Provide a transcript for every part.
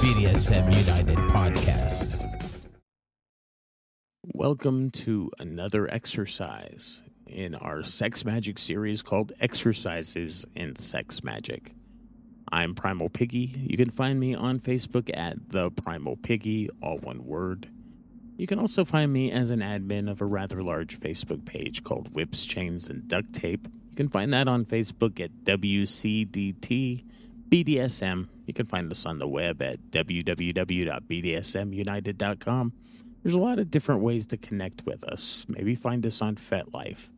BDSM United podcast. Welcome to another exercise in our sex magic series called Exercises in Sex Magic. I'm Primal Piggy. You can find me on Facebook at The Primal Piggy, all one word. You can also find me as an admin of a rather large Facebook page called Whips, Chains, and Duct Tape. You can find that on Facebook at WCDT BDSM. You can find us on the web at www.bdsmunited.com. There's a lot of different ways to connect with us. Maybe find us on FetLife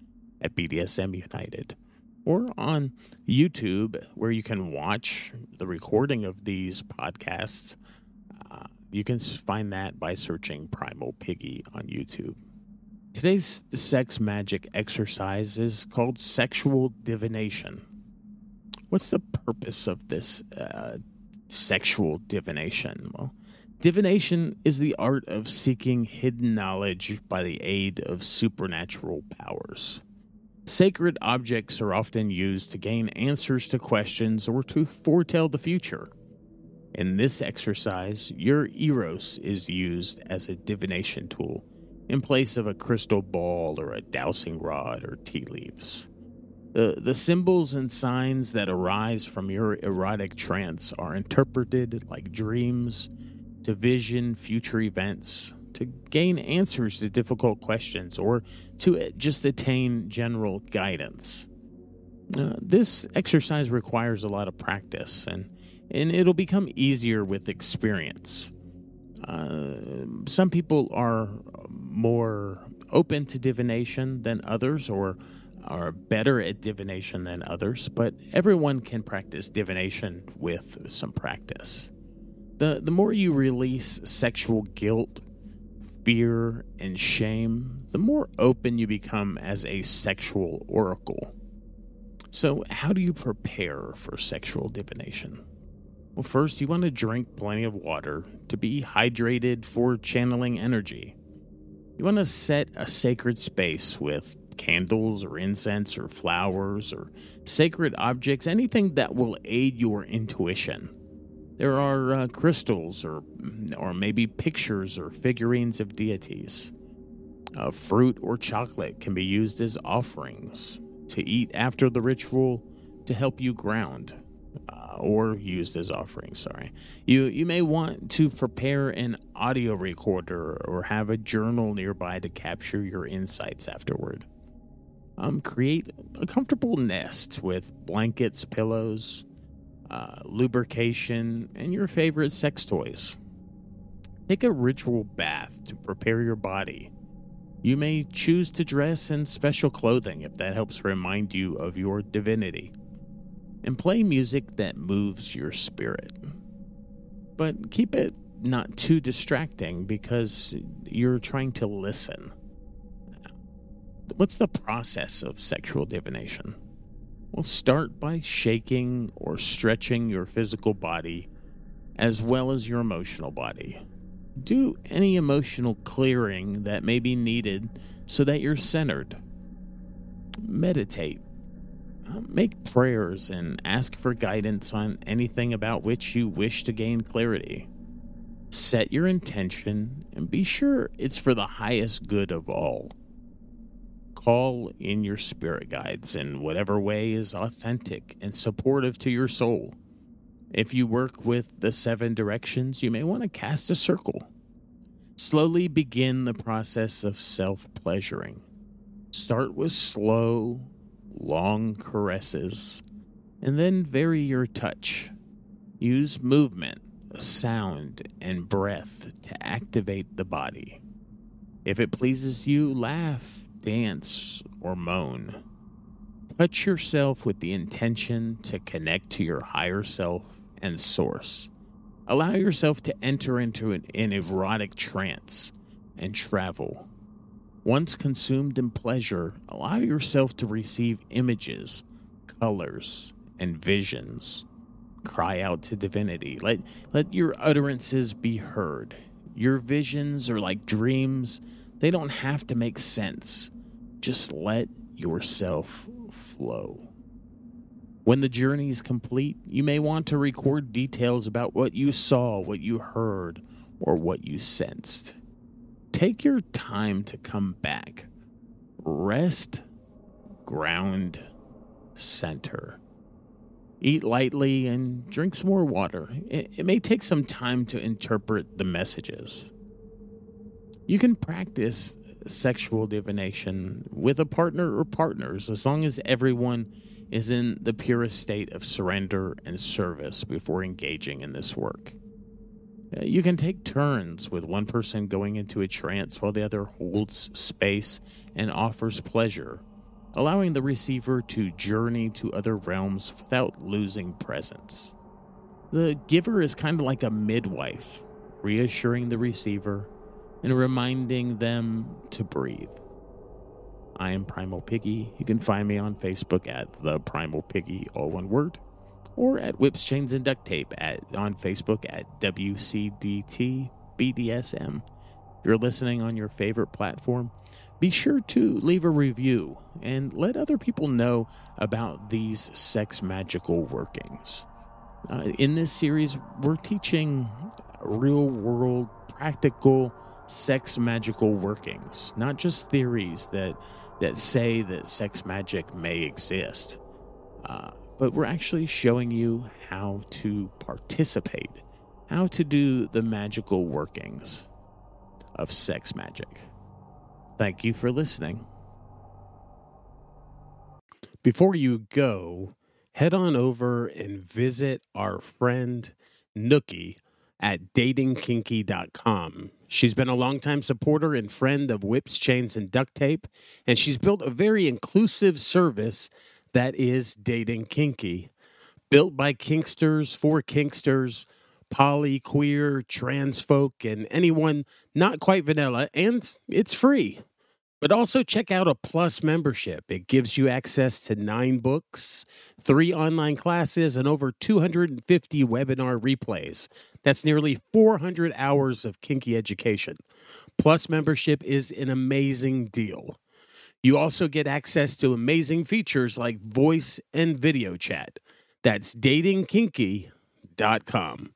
at BDSM United or on YouTube where you can watch the recording of these podcasts. Uh, you can find that by searching Primal Piggy on YouTube. Today's sex magic exercise is called sexual divination. What's the purpose of this uh, sexual divination? Well, divination is the art of seeking hidden knowledge by the aid of supernatural powers. Sacred objects are often used to gain answers to questions or to foretell the future. In this exercise, your eros is used as a divination tool in place of a crystal ball or a dowsing rod or tea leaves. The, the symbols and signs that arise from your erotic trance are interpreted like dreams to vision future events, to gain answers to difficult questions, or to just attain general guidance. Uh, this exercise requires a lot of practice, and, and it'll become easier with experience. Uh, some people are more open to divination than others, or are better at divination than others, but everyone can practice divination with some practice. The, the more you release sexual guilt, fear, and shame, the more open you become as a sexual oracle. So, how do you prepare for sexual divination? Well, first, you want to drink plenty of water to be hydrated for channeling energy. You want to set a sacred space with candles or incense or flowers or sacred objects, anything that will aid your intuition. There are uh, crystals or, or maybe pictures or figurines of deities. Uh, fruit or chocolate can be used as offerings to eat after the ritual to help you ground. Uh, or used as offerings. Sorry, you you may want to prepare an audio recorder or have a journal nearby to capture your insights afterward. Um, create a comfortable nest with blankets, pillows, uh, lubrication, and your favorite sex toys. Take a ritual bath to prepare your body. You may choose to dress in special clothing if that helps remind you of your divinity. And play music that moves your spirit. But keep it not too distracting because you're trying to listen what's the process of sexual divination? Well, start by shaking or stretching your physical body as well as your emotional body. Do any emotional clearing that may be needed so that you're centered. Meditate. Uh, make prayers and ask for guidance on anything about which you wish to gain clarity. Set your intention and be sure it's for the highest good of all call in your spirit guides in whatever way is authentic and supportive to your soul. If you work with the seven directions, you may want to cast a circle. Slowly begin the process of self pleasuring. Start with slow, long caresses, and then vary your touch. Use movement, sound, and breath to activate the body. If it pleases you, laugh dance, or moan. Touch yourself with the intention to connect to your higher self and source. Allow yourself to enter into an, an erotic trance and travel. Once consumed in pleasure, allow yourself to receive images, colors, and visions. Cry out to divinity. Let, let your utterances be heard. Your visions are like dreams, they don't have to make sense. Just let yourself flow. When the journey is complete, you may want to record details about what you saw, what you heard, or what you sensed. Take your time to come back. Rest, ground, center. Eat lightly and drink some more water. It, may take some time to interpret the messages. You can practice sexual divination with a partner or partners as long as everyone is in the purest state of surrender and service before engaging in this work. Uh, you can take turns with one person going into a trance while the other holds space and offers pleasure, allowing the receiver to journey to other realms without losing presence. The giver is kind of like a midwife, reassuring the receiver and reminding them to breathe. I am Primal Piggy. You can find me on Facebook at The Primal Piggy, all one word, or at Whips, Chains, and Duct Tape at, on Facebook at WCDT BDSM. If you're listening on your favorite platform, be sure to leave a review and let other people know about these sex magical workings. Uh, in this series, we're teaching real world, practical sex magical workings, not just theories that that say that sex magic may exist. Uh, but we're actually showing you how to participate, how to do the magical workings of sex magic. Thank you for listening. Before you go, head on over and visit our friend Nookie at datingkinky.com. She's been a longtime supporter and friend of Whips, Chains, and Duct Tape, and she's built a very inclusive service that is Dating Kinky. Built by Kinksters for Kinksters, poly, queer, trans folk, and anyone not quite vanilla, and it's free. But also check out a Plus membership. It gives you access to nine books, three online classes, and over 250 webinar replays. That's nearly 400 hours of kinky education. Plus membership is an amazing deal. You also get access to amazing features like voice and video chat. That's datingkinky.com.